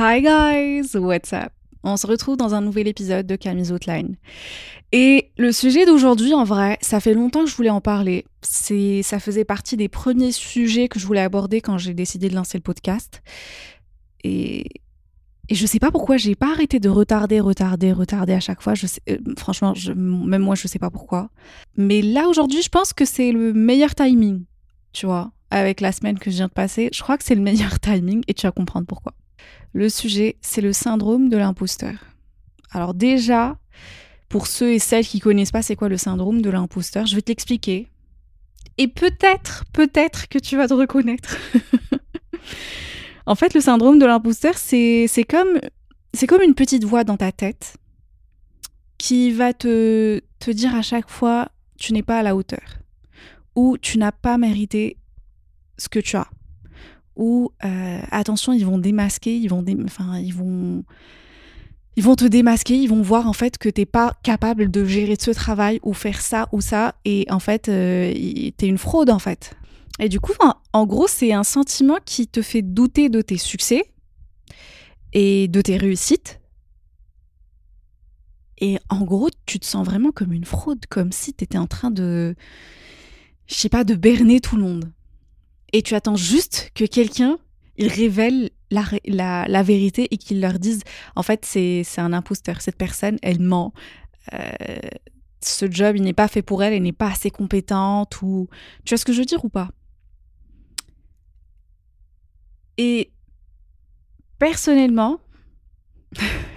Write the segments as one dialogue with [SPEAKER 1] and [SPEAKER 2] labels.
[SPEAKER 1] Hi guys, what's up? On se retrouve dans un nouvel épisode de Camille's Outline. Et le sujet d'aujourd'hui, en vrai, ça fait longtemps que je voulais en parler. C'est, ça faisait partie des premiers sujets que je voulais aborder quand j'ai décidé de lancer le podcast. Et, et je sais pas pourquoi j'ai pas arrêté de retarder, retarder, retarder à chaque fois. Je sais, euh, franchement, même moi, je sais pas pourquoi. Mais là, aujourd'hui, je pense que c'est le meilleur timing, tu vois, avec la semaine que je viens de passer. Je crois que c'est le meilleur timing et tu vas comprendre pourquoi. Le sujet, c'est le syndrome de l'imposteur. Alors déjà, pour ceux et celles qui connaissent pas c'est quoi le syndrome de l'imposteur, je vais te l'expliquer. Et peut-être, peut-être que tu vas te reconnaître. en fait, le syndrome de l'imposteur, c'est comme, comme une petite voix dans ta tête qui va te, te dire à chaque fois tu n'es pas à la hauteur ou tu n'as pas mérité ce que tu as ou euh, attention, ils vont démasquer, ils vont, ils vont, ils vont te démasquer, ils vont voir en fait que t'es pas capable de gérer ce travail ou faire ça ou ça, et en fait, euh, t'es une fraude en fait. Et du coup, en, gros, c'est un sentiment qui te fait douter de tes succès et de tes réussites. Et en gros, tu te sens vraiment comme une fraude, comme si tu étais en train de, je sais pas, de berner tout le monde et tu attends juste que quelqu'un il révèle la, vérité et qu'il leur dise en fait c'est un imposteur cette personne elle ment. Euh, ce job il n'est pas fait pour elle elle n'est pas assez compétente ou tu vois ce que je veux dire ou pas? Et personnellement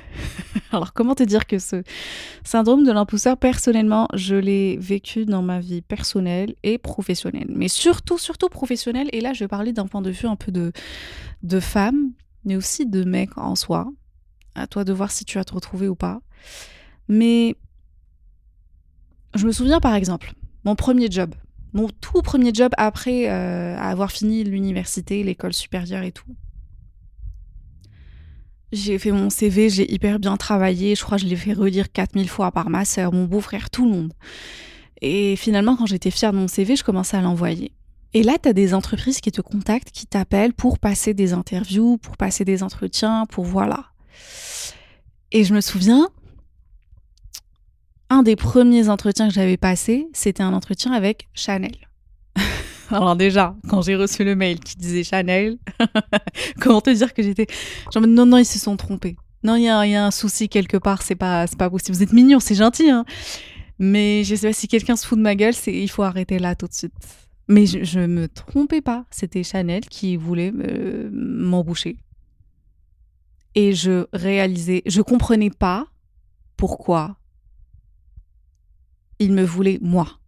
[SPEAKER 1] Alors, comment te dire que ce syndrome de l'imposteur, personnellement, je l'ai vécu dans ma vie personnelle et professionnelle. Mais surtout, surtout professionnelle. Et là, je vais parler d'un point de vue un peu de, femme, mais aussi de mec en soi. À toi de voir si tu vas te retrouver ou pas. Mais je me souviens, par exemple, mon premier job. Mon tout premier job après euh, avoir fini l'université, l'école supérieure et tout. J'ai fait mon CV, j'ai hyper bien travaillé. Je crois que je l'ai fait relire 4000 fois par ma sœur, mon beau-frère, tout le monde. Et finalement, quand j'étais fière de mon CV, je commençais à l'envoyer. Et là, tu as des entreprises qui te contactent, qui t'appellent pour passer des interviews, pour passer des entretiens, pour voilà. Et je me souviens, un des premiers entretiens que j'avais passé, c'était un entretien avec Chanel. Alors déjà, quand j'ai reçu le mail qui disait Chanel, comment te dire que j'étais non non ils se sont trompés. Non il y, a, un souci quelque part, c'est pas pas possible. Vous êtes mignon, c'est gentil hein. Mais je sais pas si quelqu'un se fout de ma gueule, il faut arrêter là tout de suite. Mais je, je me trompais pas, c'était Chanel qui voulait m'embaucher. Et je réalisais, je comprenais pas pourquoi il me voulait moi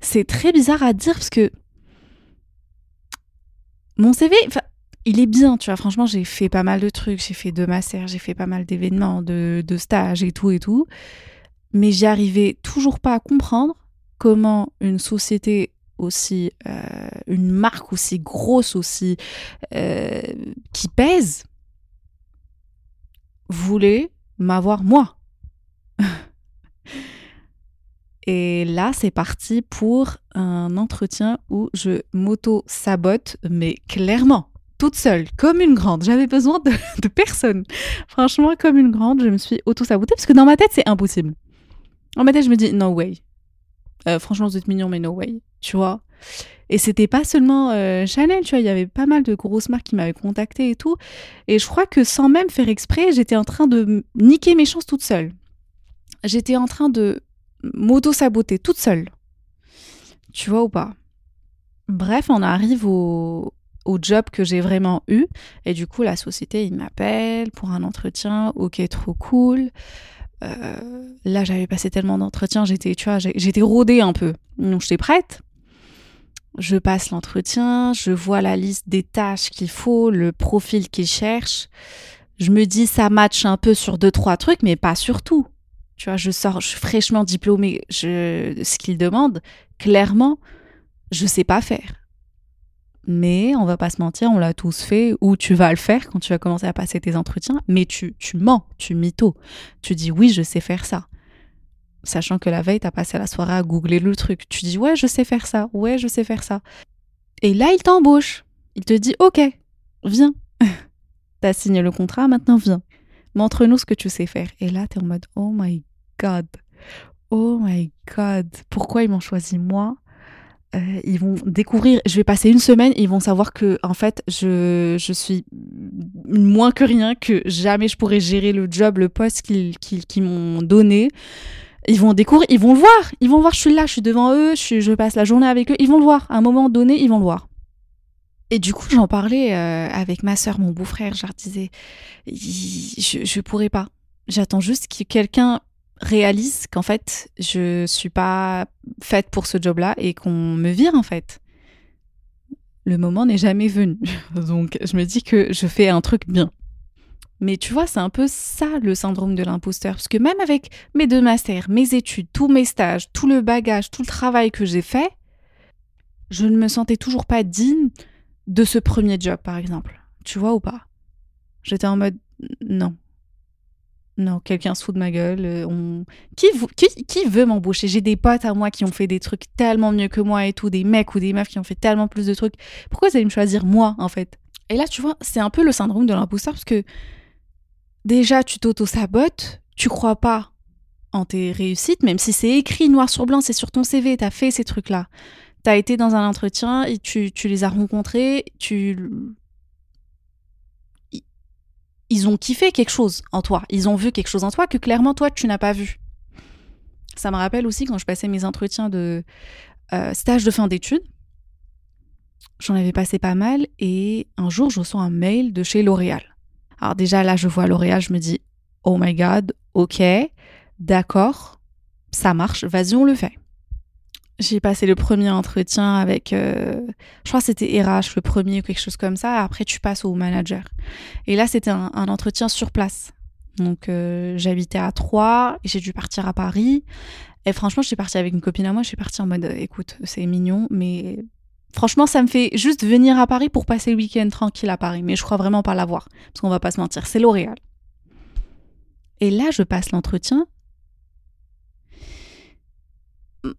[SPEAKER 1] c'est très bizarre à dire parce que mon CV, il est bien, tu vois. Franchement, j'ai fait pas mal de trucs. J'ai fait deux masters, j'ai fait pas mal d'événements, de, stages et tout et tout. Mais j'y arrivais toujours pas à comprendre comment une société aussi, euh, une marque aussi grosse, aussi, euh, qui pèse, voulait m'avoir moi. Et là, c'est parti pour un entretien où je m'auto-sabote, mais clairement, toute seule, comme une grande. J'avais besoin de, personne. Franchement, comme une grande, je me suis auto-sabotée parce que dans ma tête, c'est impossible. Dans ma tête, je me dis, no way. Euh, franchement, vous êtes mignon, mais no way. Tu vois et c'était pas seulement euh, Chanel, tu vois, il y avait pas mal de grosses marques qui m'avaient contacté et tout. Et je crois que sans même faire exprès, j'étais en train de niquer mes chances toute seule. J'étais en train de m'auto-saboter toute seule. Tu vois ou pas? Bref, on arrive au, job que j'ai vraiment eu. Et du coup, la société, il m'appelle pour un entretien. Ok, trop cool. là, j'avais passé tellement d'entretiens, j'étais, tu vois, j'étais rodée un peu. Donc, j'étais prête. Je passe l'entretien, je vois la liste des tâches qu'il faut, le profil qu'il cherche. Je me dis, ça match un peu sur deux, trois trucs, mais pas sur tout. Tu vois, je sors, je suis fraîchement diplômée. Je, ce qu'il demande, clairement, je sais pas faire. Mais on va pas se mentir, on l'a tous fait, ou tu vas le faire quand tu vas commencer à passer tes entretiens, mais tu, tu mens, tu mytho. Tu dis oui, je sais faire ça. Sachant que la veille, t'as passé la soirée à googler le truc. Tu dis ouais, je sais faire ça, ouais, je sais faire ça. Et là, il t'embauche. Il te dit ok, viens. t'as signé le contrat, maintenant viens. Montre-nous ce que tu sais faire. Et là, t'es en mode oh my god. Oh my god. Pourquoi ils m'ont choisi moi? Euh, ils vont découvrir, je vais passer une semaine, ils vont savoir que en fait, je, je suis moins que rien, que jamais je pourrais gérer le job, le poste qu'ils qu'ils m'ont donné. Ils vont découvrir, ils vont le voir, ils vont voir, je suis là, je suis devant eux, je, je passe la journée avec eux, ils vont le voir. À un moment donné, ils vont le voir. Et du coup, j'en parlais euh, avec ma soeur, mon beau-frère, je leur disais, je, je pourrais pas. J'attends juste que quelqu'un réalise qu'en fait, je suis pas faite pour ce job-là et qu'on me vire en fait. Le moment n'est jamais venu. Donc, je me dis que je fais un truc bien. Mais tu vois, c'est un peu ça le syndrome de l'imposteur. Parce que même avec mes deux masters, mes études, tous mes stages, tout le bagage, tout le travail que j'ai fait, je ne me sentais toujours pas digne de ce premier job, par exemple. Tu vois ou pas? J'étais en mode non, non, quelqu'un se fout de ma gueule. Euh, qui, veut m'embaucher? J'ai des potes à moi qui ont fait des trucs tellement mieux que moi et tout, des mecs ou des meufs qui ont fait tellement plus de trucs. Pourquoi vous allez me choisir moi, en fait? Et là, tu vois, c'est un peu le syndrome de l'imposteur parce que déjà, tu t'auto-sabotes, tu crois pas en tes réussites, même si c'est écrit noir sur blanc, c'est sur ton CV, t'as fait ces trucs-là. T'as été dans un entretien et tu, tu les as rencontrés, tu ils ont kiffé quelque chose en toi. Ils ont vu quelque chose en toi que clairement toi tu n'as pas vu. Ça me rappelle aussi quand je passais mes entretiens de euh, stage de fin d'études. J'en avais passé pas mal et un jour je reçois un mail de chez L'Oréal. Alors déjà là je vois L'Oréal, je me dis oh my god, ok, d'accord, ça marche, vas-y on le fait. J'ai passé le premier entretien avec, euh, je crois que c'était RH, le premier ou quelque chose comme ça. Après, tu passes au manager. Et là, c'était un, entretien sur place. Donc, euh, j'habitais à Troyes et j'ai dû partir à Paris. Et franchement, je suis partie avec une copine à moi. Je suis partie en mode, écoute, c'est mignon, mais franchement, ça me fait juste venir à Paris pour passer le week-end tranquille à Paris. Mais je crois vraiment pas l'avoir. Parce qu'on va pas se mentir, c'est L'Oréal. Et là, je passe l'entretien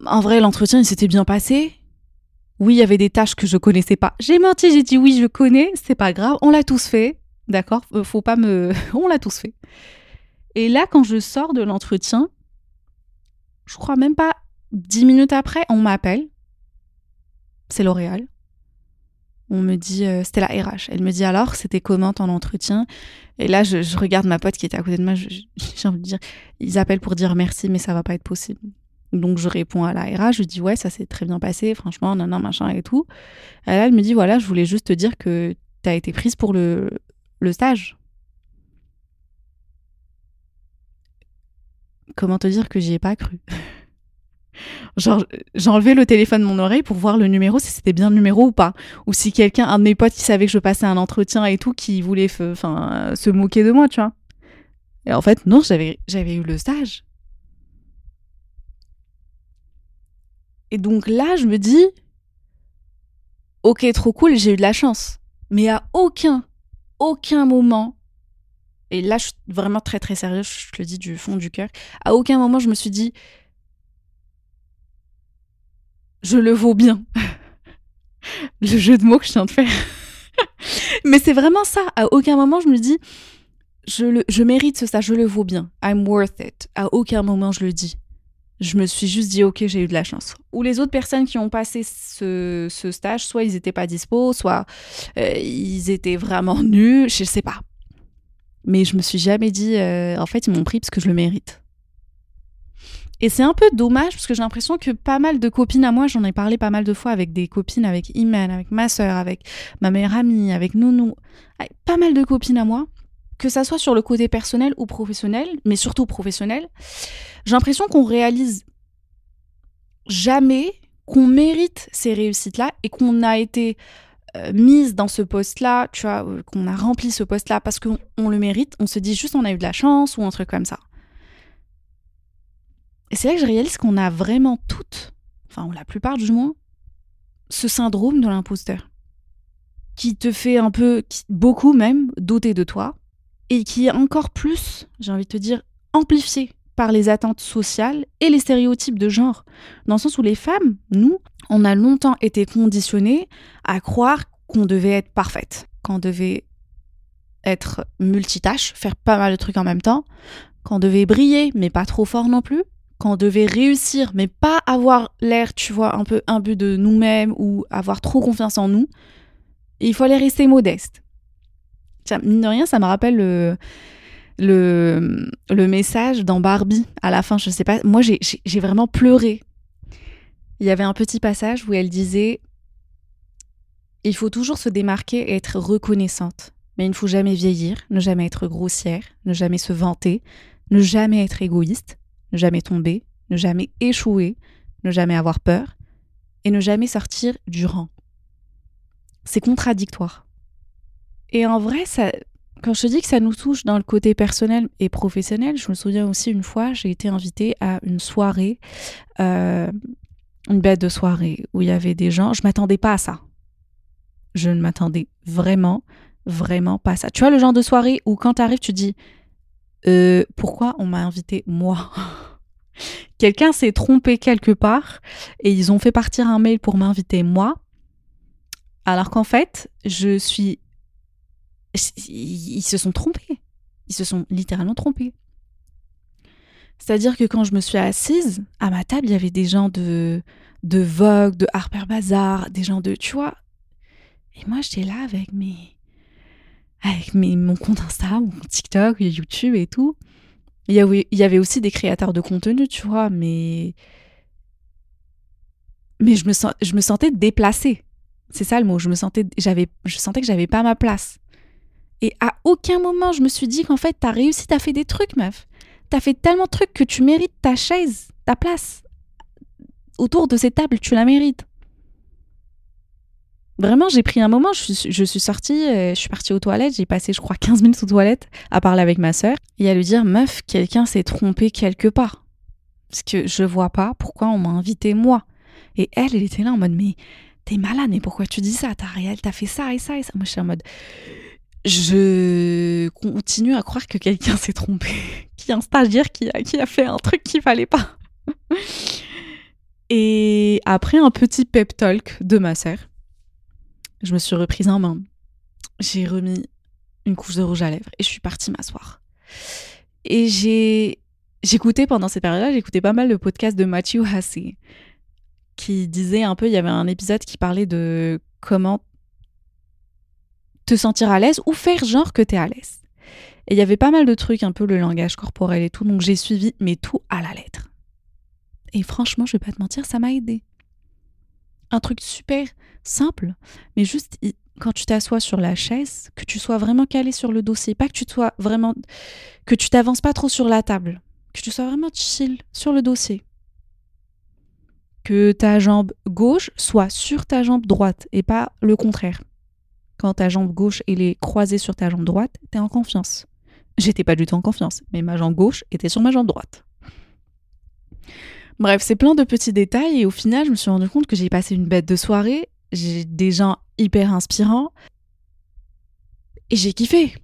[SPEAKER 1] en vrai, l'entretien, il s'était bien passé. Oui, il y avait des tâches que je connaissais pas. J'ai menti, j'ai dit oui, je connais, c'est pas grave, on l'a tous fait. D'accord? Euh, Faut pas me. on l'a tous fait. Et là, quand je sors de l'entretien, je crois même pas dix minutes après, on m'appelle. C'est L'Oréal. On me dit, euh, c'était la RH. Elle me dit alors, c'était comment ton entretien? Et là, je, regarde ma pote qui était à côté de moi. J'ai envie de dire, ils appellent pour dire merci, mais ça va pas être possible. Donc je réponds à la RH, je dis ouais, ça s'est très bien passé, franchement, nan, machin et tout. Elle me dit voilà, je voulais juste te dire que tu as été prise pour le, le stage. Comment te dire que j'y ai pas cru? Genre, j'ai enlevé le téléphone de mon oreille pour voir le numéro, si c'était bien le numéro ou pas. Ou si quelqu'un, un de mes potes qui savait que je passais un entretien et tout, qui voulait se moquer de moi, tu vois. Et en fait, non, j'avais eu le stage. Et donc là, je me dis, ok, trop cool, j'ai eu de la chance. Mais à aucun, aucun moment, et là, je suis vraiment très très sérieuse, je te le dis du fond du cœur, à aucun moment, je me suis dit, je le vaux bien. le jeu de mots que je viens de faire. Mais c'est vraiment ça. À aucun moment, je me dis, je, le, je mérite stage, je le vaux bien. I'm worth it. À aucun moment, je le dis je me suis juste dit, ok, j'ai eu de la chance. Ou les autres personnes qui ont passé ce, stage, soit ils n'étaient pas dispo, soit euh, ils étaient vraiment nuls, je ne sais pas. Mais je me suis jamais dit, euh, en fait, ils m'ont pris parce que je le mérite. Et c'est un peu dommage parce que j'ai l'impression que pas mal de copines à moi, j'en ai parlé pas mal de fois avec des copines, avec Imen, avec ma soeur, avec ma meilleure amie, avec Nounou, avec pas mal de copines à moi, que ça soit sur le côté personnel ou professionnel, mais surtout professionnel, j'ai l'impression qu'on réalise jamais qu'on mérite ces réussites-là et qu'on a été euh, mise dans ce poste-là, tu vois, euh, qu'on a rempli ce poste-là parce qu'on le mérite, on se dit juste on a eu de la chance ou un truc comme ça. Et c'est là que je réalise qu'on a vraiment toutes, enfin la plupart du moins, ce syndrome de l'imposteur qui te fait un peu, beaucoup même, douter de toi et qui est encore plus, j'ai envie de te dire, amplifié par les attentes sociales et les stéréotypes de genre. Dans le sens où les femmes, nous, on a longtemps été conditionnées à croire qu'on devait être parfaite, qu'on devait être multitâche, faire pas mal de trucs en même temps, qu'on devait briller, mais pas trop fort non plus, qu'on devait réussir, mais pas avoir l'air, tu vois, un peu imbu de nous-mêmes ou avoir trop confiance en nous. il fallait rester modeste. Tiens, mine de rien, ça me rappelle le, le, le message dans Barbie à la fin. Je sais pas, moi j'ai vraiment pleuré. Il y avait un petit passage où elle disait Il faut toujours se démarquer et être reconnaissante. Mais il ne faut jamais vieillir, ne jamais être grossière, ne jamais se vanter, ne jamais être égoïste, ne jamais tomber, ne jamais échouer, ne jamais avoir peur et ne jamais sortir du rang. C'est contradictoire. Et en vrai, quand je te dis que ça nous touche dans le côté personnel et professionnel, je me souviens aussi une fois, j'ai été invitée à une soirée, euh, une bête de soirée, où il y avait des gens. Je m'attendais pas à ça. Je ne m'attendais vraiment, vraiment pas à ça. Tu vois, le genre de soirée où quand tu arrives, tu dis euh, Pourquoi on m'a invité moi? Quelqu'un s'est trompé quelque part et ils ont fait partir un mail pour m'inviter moi. Alors qu'en fait, je suis ils se sont trompés. Ils se sont littéralement trompés. C'est-à-dire que quand je me suis assise, à ma table, il y avait des gens de, de Vogue, de Harper Bazaar, des gens de, tu vois. Et moi, j'étais là avec mes, avec mes, mon compte Insta, mon TikTok, YouTube et tout. Il y, avait, aussi des créateurs de contenu, tu vois, mais. Mais je me, sens, je me sentais déplacée. C'est ça le mot. Je me sentais, j'avais, je sentais que j'avais pas ma place. Et à aucun moment, je me suis dit qu'en fait, t'as réussi, t'as fait des trucs, meuf. T'as fait tellement de trucs que tu mérites ta chaise, ta place. Autour de cette table, tu la mérites. Vraiment, j'ai pris un moment, je suis, je suis sortie, euh, je suis partie aux toilettes, j'ai passé, je crois, 15 minutes aux toilettes à parler avec ma sœur et à lui dire Meuf, quelqu'un s'est trompé quelque part. Parce que je vois pas pourquoi on m'a invité moi. Et elle, elle était là en mode Mais t'es malade, mais pourquoi tu dis ça? T'as réel, t'as fait ça et ça et ça. Moi, je suis en mode je continue à croire que quelqu'un s'est trompé, qu'il y a un stagiaire qui a, qui a fait un truc qu'il fallait pas. Et après un petit pep talk de ma sœur, je me suis reprise en main. J'ai remis une couche de rouge à lèvres et je suis partie m'asseoir. Et j'ai j'écoutais pendant cette période-là, j'écoutais pas mal le podcast de Matthew Hassey qui disait un peu, il y avait un épisode qui parlait de comment te sentir à l'aise ou faire genre que t'es à l'aise. Et il y avait pas mal de trucs, un peu le langage corporel et tout, donc j'ai suivi, mais tout à la lettre. Et franchement, je vais pas te mentir, ça m'a aidé. Un truc super simple, mais juste quand tu t'assois sur la chaise, que tu sois vraiment calé sur le dossier, pas que tu sois vraiment, que tu t'avances pas trop sur la table, que tu sois vraiment chill sur le dossier. Que ta jambe gauche soit sur ta jambe droite et pas le contraire quand ta jambe gauche est croisée sur ta jambe droite, t'es en confiance. J'étais pas du tout en confiance, mais ma jambe gauche était sur ma jambe droite. Bref, c'est plein de petits détails et au final, je me suis rendu compte que j'ai passé une bête de soirée, j'ai des gens hyper inspirants et j'ai kiffé.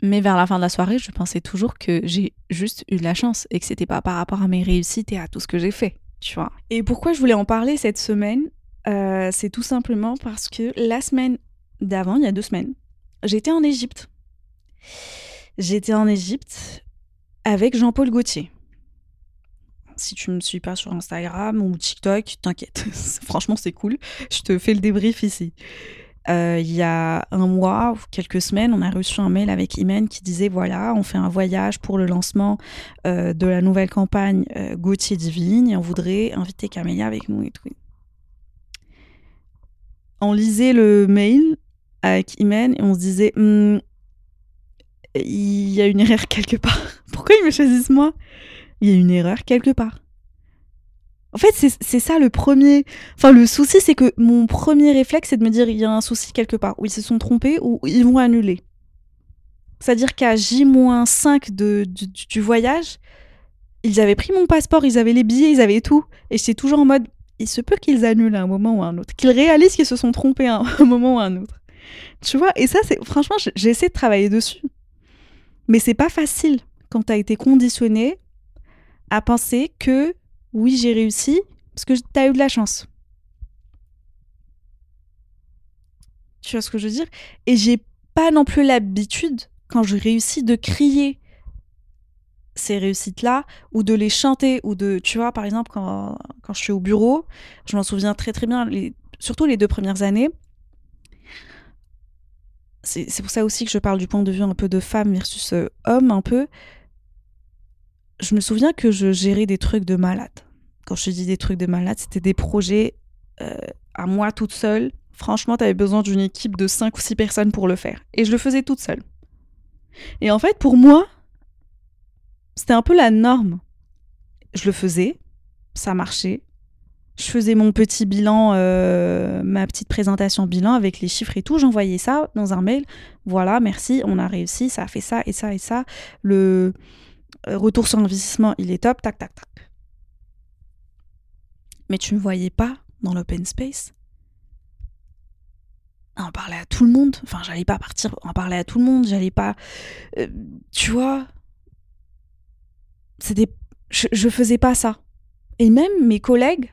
[SPEAKER 1] Mais vers la fin de la soirée, je pensais toujours que j'ai juste eu de la chance et que c'était pas par rapport à mes réussites et à tout ce que j'ai fait, tu vois. Et pourquoi je voulais en parler cette semaine? Euh, C'est tout simplement parce que la semaine d'avant, il y a deux semaines, j'étais en Égypte. J'étais en Égypte avec Jean-Paul Gaultier. Si tu me suis pas sur Instagram ou TikTok, t'inquiète. Franchement, c'est cool. Je te fais le débrief ici. Euh, il y a un mois ou quelques semaines, on a reçu un mail avec Imen qui disait voilà, on fait un voyage pour le lancement euh, de la nouvelle campagne euh, Gauthier Divine et on voudrait inviter Camélia avec nous et tout. On lisait le mail avec Imen et on se disait hmm, il y a une erreur quelque part. Pourquoi ils me choisissent moi? Il y a une erreur quelque part. En fait, c'est ça le premier. Enfin, le souci, c'est que mon premier réflexe, c'est de me dire il y a un souci quelque part, ou ils se sont trompés, ou ils vont annuler. C'est-à-dire qu'à J-5 de, du, du, voyage, ils avaient pris mon passeport, ils avaient les billets, ils avaient tout. Et j'étais toujours en mode il se peut qu'ils annulent à un moment ou à un autre, qu'ils réalisent qu'ils se sont trompés à un moment ou à un autre. Tu vois Et ça, c'est franchement, j'ai essayé de travailler dessus. Mais c'est pas facile quand tu as été conditionné à penser que oui, j'ai réussi parce que tu as eu de la chance. Tu vois ce que je veux dire? Et j'ai pas non plus l'habitude, quand je réussis, de crier ces réussites-là, ou de les chanter, ou de, tu vois, par exemple, quand, quand je suis au bureau, je m'en souviens très très bien, surtout les deux premières années. C'est pour ça aussi que je parle du point de vue un peu de femme versus euh, homme, un peu. Je me souviens que je gérais des trucs de malade. Quand je dis des trucs de malade, c'était des projets euh, à moi toute seule. Franchement, tu avais besoin d'une équipe de 5 ou 6 personnes pour le faire. Et je le faisais toute seule. Et en fait, pour moi, c'était un peu la norme. Je le faisais, ça marchait. Je faisais mon petit bilan, euh, ma petite présentation bilan avec les chiffres et tout. J'envoyais ça dans un mail. Voilà, merci, on a réussi, ça a fait ça et ça et ça. Le euh, retour sur investissement, il est top, tac, tac, tac. Mais tu ne me voyais pas dans l'open space? En parler à tout le monde? Enfin, j'allais pas partir en parler à tout le monde. J'allais pas. Euh, tu vois, je, je faisais pas ça. Et même mes collègues,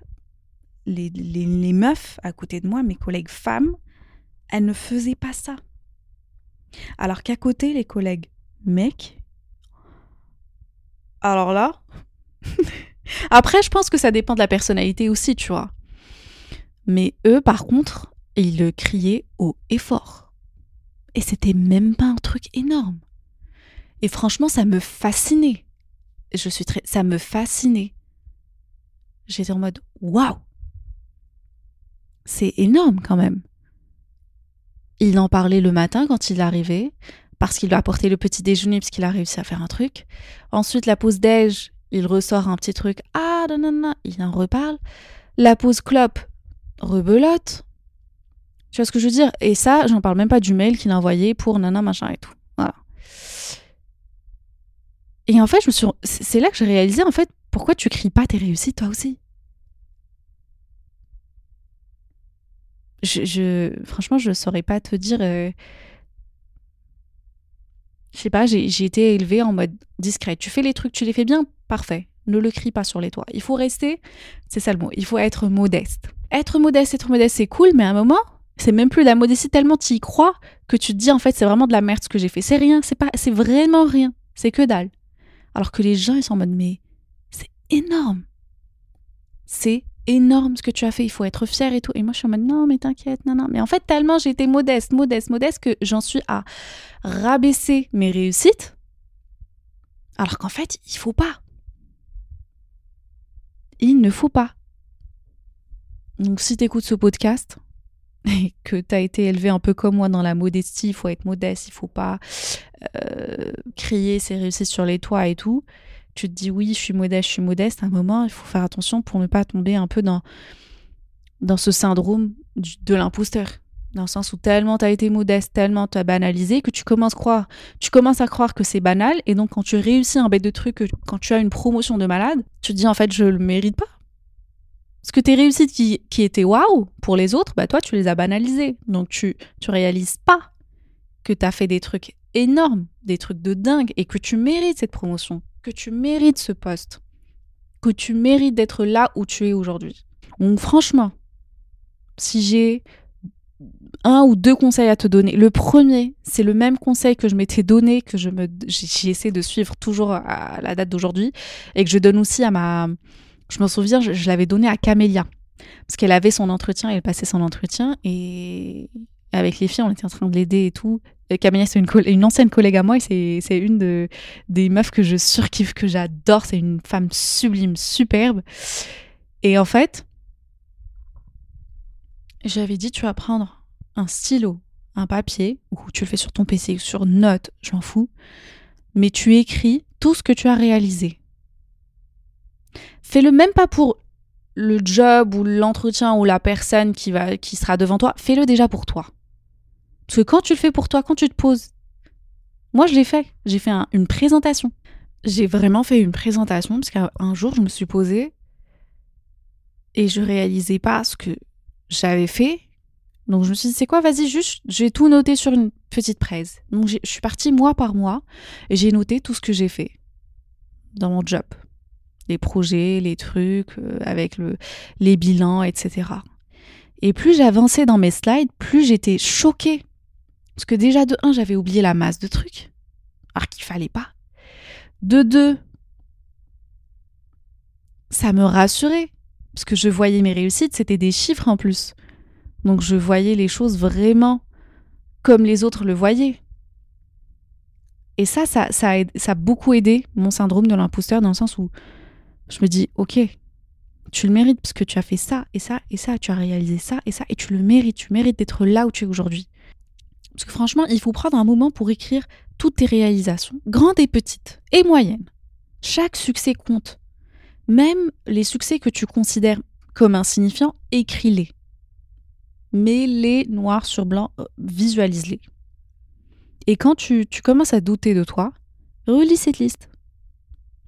[SPEAKER 1] les, meufs à côté de moi, mes collègues femmes, elles ne faisaient pas ça. Alors qu'à côté, les collègues mecs, alors là, après, je pense que ça dépend de la personnalité aussi, tu vois. Mais eux, par contre, ils criaient haut et fort. Et c'était même pas un truc énorme. Et franchement, ça me fascinait je suis très, ça me fascinait. J'étais en mode waouh, c'est énorme quand même. Il en parlait le matin quand il arrivait, parce qu'il lui a apporté le petit déjeuner, parce qu'il a réussi à faire un truc. Ensuite, la pause déj, il ressort un petit truc. Ah, non, non, non, il en reparle. La pause clope, rebelote. Tu vois ce que je veux dire? Et ça, j'en parle même pas du mail qu'il a envoyé pour nana machin et tout. Voilà. Et en fait, je me suis... c'est là que j'ai réalisé, en fait, pourquoi tu cries pas tes réussites, toi aussi? Je, Franchement, je saurais pas te dire... Euh, je sais pas, j'ai été élevée en mode discret. Tu fais les trucs, tu les fais bien, parfait. Ne le crie pas sur les toits. Il faut rester, c'est ça le mot, il faut être modeste. Être modeste, être modeste, c'est cool, mais à un moment, c'est même plus de la modestie tellement tu y crois que tu te dis en fait c'est vraiment de la merde ce que j'ai fait. C'est rien, c'est pas, c'est vraiment rien. C'est que dalle. Alors que les gens, ils sont en mode, mais c'est énorme. C'est énorme ce que tu as fait, il faut être fier et tout. Et moi, je suis en mode, non, mais t'inquiète, non, non. Mais en fait, tellement été modeste, modeste, modeste, que j'en suis à rabaisser mes réussites. Alors qu'en fait, il faut pas. Il ne faut pas. Donc, si tu ce podcast, et que tu as été élevé un peu comme moi dans la modestie, il faut être modeste, il faut pas euh, crier ses réussites sur les toits et tout, tu te dis oui, je suis modeste, je suis modeste, à un moment, il faut faire attention pour ne pas tomber un peu dans, dans ce syndrome de l'imposteur. Dans le sens où tellement tu as été modeste, tellement tu as banalisé que tu commences, croire, tu commences à croire que c'est banal. Et donc, quand tu réussis un bête de truc, quand tu as une promotion de malade, tu te dis en fait, je le mérite pas parce que tes réussites qui, qui étaient waouh pour les autres, bah toi, tu les as banalisées. Donc, tu, tu réalises pas que tu as fait des trucs énormes, des trucs de dingue, et que tu mérites cette promotion, que tu mérites ce poste, que tu mérites d'être là où tu es aujourd'hui. Donc, franchement, si j'ai un ou deux conseils à te donner. Le premier, c'est le même conseil que je m'étais donné, que je me, j'essaie de suivre toujours à la date d'aujourd'hui, et que je donne aussi à ma, je m'en souviens, je, l'avais donné à Camélia. Parce qu'elle avait son entretien, elle passait son entretien. Et avec les filles, on était en train de l'aider et tout. Camélia, c'est une, ancienne collègue à moi et c'est une de, des meufs que je surkiffe, que j'adore. C'est une femme sublime, superbe. Et en fait, j'avais dit, tu vas prendre un stylo, un papier, ou tu le fais sur ton PC, sur note, je m'en fous, mais tu écris tout ce que tu as réalisé. Fais-le même pas pour le job ou l'entretien ou la personne qui sera devant toi, fais-le déjà pour toi. Parce que quand tu le fais pour toi, quand tu te poses, moi je l'ai fait, j'ai fait une présentation. J'ai vraiment fait une présentation parce qu'un jour je me suis posée et je réalisais pas ce que j'avais fait. Donc je me suis dit, c'est quoi, vas-y, juste, j'ai tout noté sur une petite presse. Donc je suis partie mois par mois et j'ai noté tout ce que j'ai fait dans mon job. Les projets, les trucs, euh, avec le, les bilans, etc. Et plus j'avançais dans mes slides, plus j'étais choquée. Parce que déjà, de un, j'avais oublié la masse de trucs, alors qu'il fallait pas. De deux, ça me rassurait parce que je voyais mes réussites, c'était des chiffres en plus. Donc je voyais les choses vraiment comme les autres le voyaient. Et ça, ça, ça, a, ça a beaucoup aidé mon syndrome de l'imposteur dans le sens où je me dis, ok, tu le mérites parce que tu as fait ça et ça et ça, tu as réalisé ça et ça, et tu le mérites, tu mérites d'être là où tu es aujourd'hui. Parce que franchement, il faut prendre un moment pour écrire toutes tes réalisations, grandes et petites, et moyennes. Chaque succès compte. Même les succès que tu considères comme insignifiants, écris-les. Mets-les noir sur blanc, euh, visualise-les. Et quand tu, tu commences à douter de toi, relis cette liste.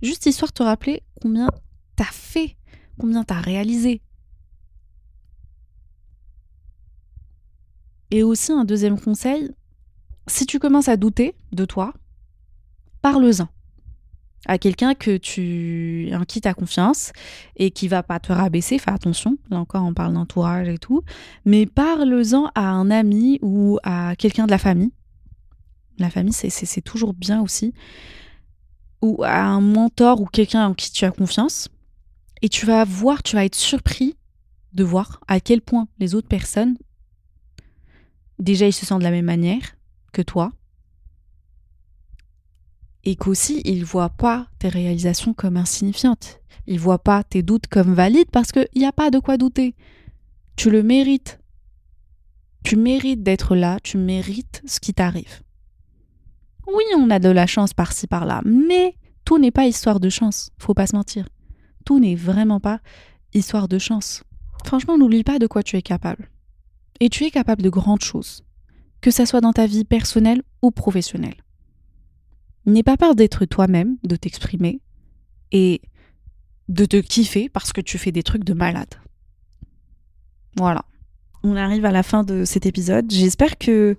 [SPEAKER 1] Juste histoire de te rappeler combien t'as fait, combien t'as réalisé. Et aussi un deuxième conseil, si tu commences à douter de toi, parle-en à quelqu'un que tu en qui as confiance et qui va pas te rabaisser, fais attention, là encore on parle d'entourage et tout, mais parle-en à un ami ou à quelqu'un de la famille. La famille, c'est toujours bien aussi. Ou à un mentor ou quelqu'un en qui tu as confiance. Et tu vas voir, tu vas être surpris de voir à quel point les autres personnes, déjà ils se sentent de la même manière que toi, et qu'aussi ils voient pas tes réalisations comme insignifiantes. Ils voient pas tes doutes comme valides parce qu'il n'y a pas de quoi douter. Tu le mérites. Tu mérites d'être là, tu mérites ce qui t'arrive. Oui, on a de la chance par-ci par-là, mais tout n'est pas histoire de chance, faut pas se mentir. Tout n'est vraiment pas histoire de chance. Franchement, n'oublie pas de quoi tu es capable. Et tu es capable de grandes choses, que ça soit dans ta vie personnelle ou professionnelle. N'aie pas peur d'être toi-même, de t'exprimer et de te kiffer parce que tu fais des trucs de malade. Voilà. On arrive à la fin de cet épisode. J'espère que.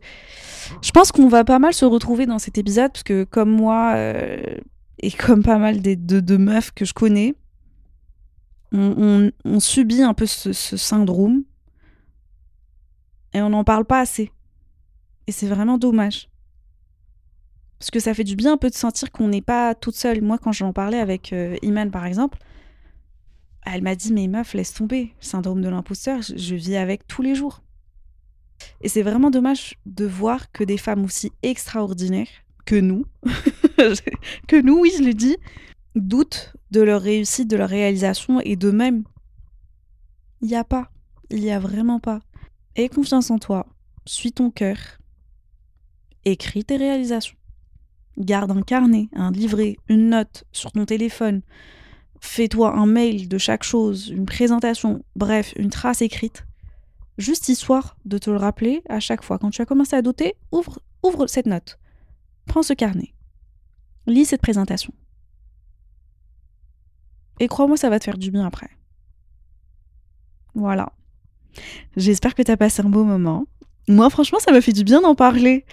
[SPEAKER 1] Je pense qu'on va pas mal se retrouver dans cet épisode parce que, comme moi euh, et comme pas mal de, meufs que je connais, on, subit un peu ce syndrome et on n'en parle pas assez. Et c'est vraiment dommage. Parce que ça fait du bien un peu de sentir qu'on n'est pas toute seule. Moi, quand j'en parlais avec euh, par exemple, elle m'a dit Mais meuf, laisse tomber. Syndrome de l'imposteur, je, vis avec tous les jours. Et c'est vraiment dommage de voir que des femmes aussi extraordinaires que nous, que nous, oui, je le dis, doutent de leur réussite, de leur réalisation et d'eux-mêmes. Il n'y a pas. Il n'y a vraiment pas. Aie confiance en toi. Suis ton cœur. Écris tes réalisations. Garde un carnet, un livret, une note sur ton téléphone. Fais-toi un mail de chaque chose, une présentation, bref, une trace écrite. Juste histoire de te le rappeler à chaque fois. Quand tu as commencé à douter, ouvre, ouvre cette note. Prends ce carnet. Lis cette présentation. Et crois-moi, ça va te faire du bien après. Voilà. J'espère que tu as passé un beau moment. Moi, franchement, ça m'a fait du bien d'en parler.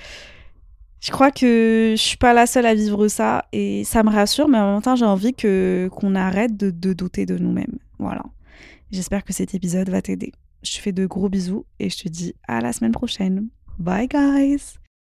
[SPEAKER 1] Je crois que je suis pas la seule à vivre ça et ça me rassure, mais en même temps, j'ai envie qu'on arrête de douter de nous-mêmes. Voilà. J'espère que cet épisode va t'aider. Je te fais de gros bisous et je te dis à la semaine prochaine. Bye guys